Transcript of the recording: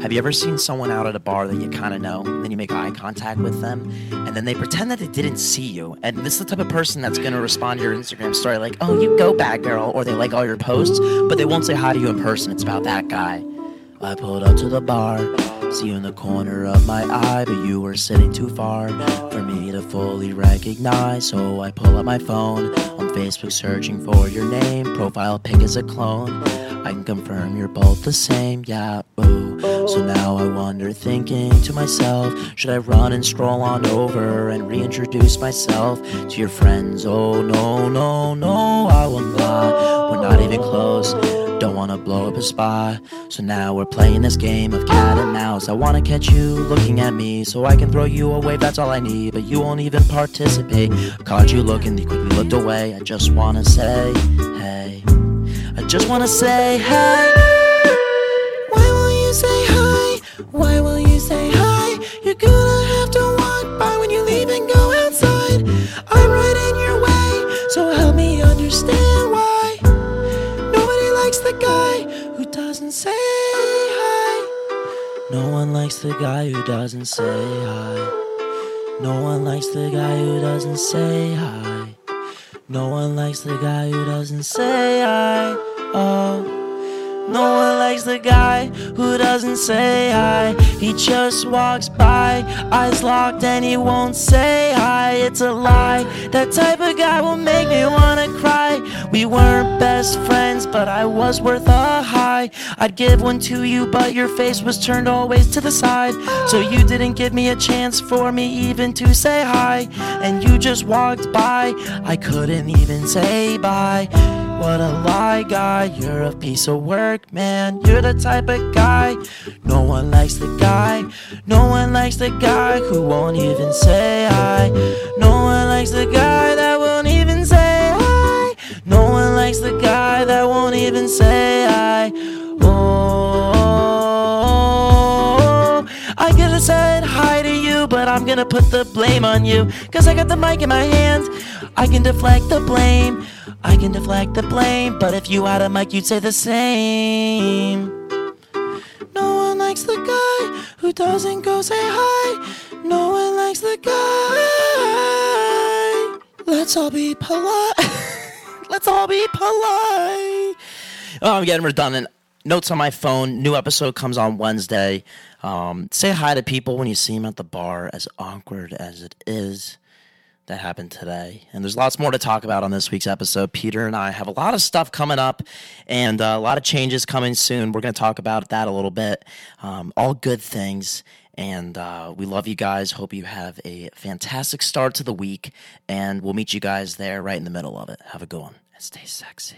Have you ever seen someone out at a bar that you kind of know, and then you make eye contact with them, and then they pretend that they didn't see you? And this is the type of person that's going to respond to your Instagram story like, oh, you go bad girl, or they like all your posts, but they won't say hi to you in person. It's about that guy. I pulled up to the bar, see you in the corner of my eye, but you were sitting too far for me to fully recognize. So I pull up my phone on Facebook, searching for your name. Profile pic is a clone. I can confirm you're both the same, yeah, So now I wonder, thinking to myself, should I run and stroll on over and reintroduce myself to your friends? Oh, no, no, no, I will not. We're not even close. Don't wanna blow up a spot. So now we're playing this game of cat and mouse. I wanna catch you looking at me so I can throw you away. That's all I need, but you won't even participate. Caught you looking, you quickly looked away. I just wanna say, hey. I just wanna say, hey. Why will you say hi? You're gonna have to walk by when you leave and go outside. I'm right in your way, so help me understand why. Nobody likes the guy who doesn't say hi. No one likes the guy who doesn't say hi. No one likes the guy who doesn't say hi. No one likes the guy who doesn't say hi. Oh. No one likes the guy who doesn't say hi. He just walks by, eyes locked, and he won't say hi. It's a lie. That type of guy will make me wanna cry. We weren't best friends, but I was worth a high. I'd give one to you, but your face was turned always to the side. So you didn't give me a chance for me even to say hi. And you just walked by, I couldn't even say bye. What a lie, guy. You're a piece of work, man. You're the type of guy. No one likes the guy. No one likes the guy who won't even say hi. Even say hi. Oh, I could have said hi to you, but I'm gonna put the blame on you. Cause I got the mic in my hand. I can deflect the blame. I can deflect the blame. But if you had a mic, you'd say the same. No one likes the guy who doesn't go say hi. No one likes the guy. Let's all be polite. Let's all be polite. Oh, I'm getting redundant. Notes on my phone. New episode comes on Wednesday. Um, say hi to people when you see them at the bar, as awkward as it is. That happened today. And there's lots more to talk about on this week's episode. Peter and I have a lot of stuff coming up and uh, a lot of changes coming soon. We're going to talk about that a little bit. Um, all good things. And uh, we love you guys. Hope you have a fantastic start to the week. And we'll meet you guys there right in the middle of it. Have a good one and stay sexy.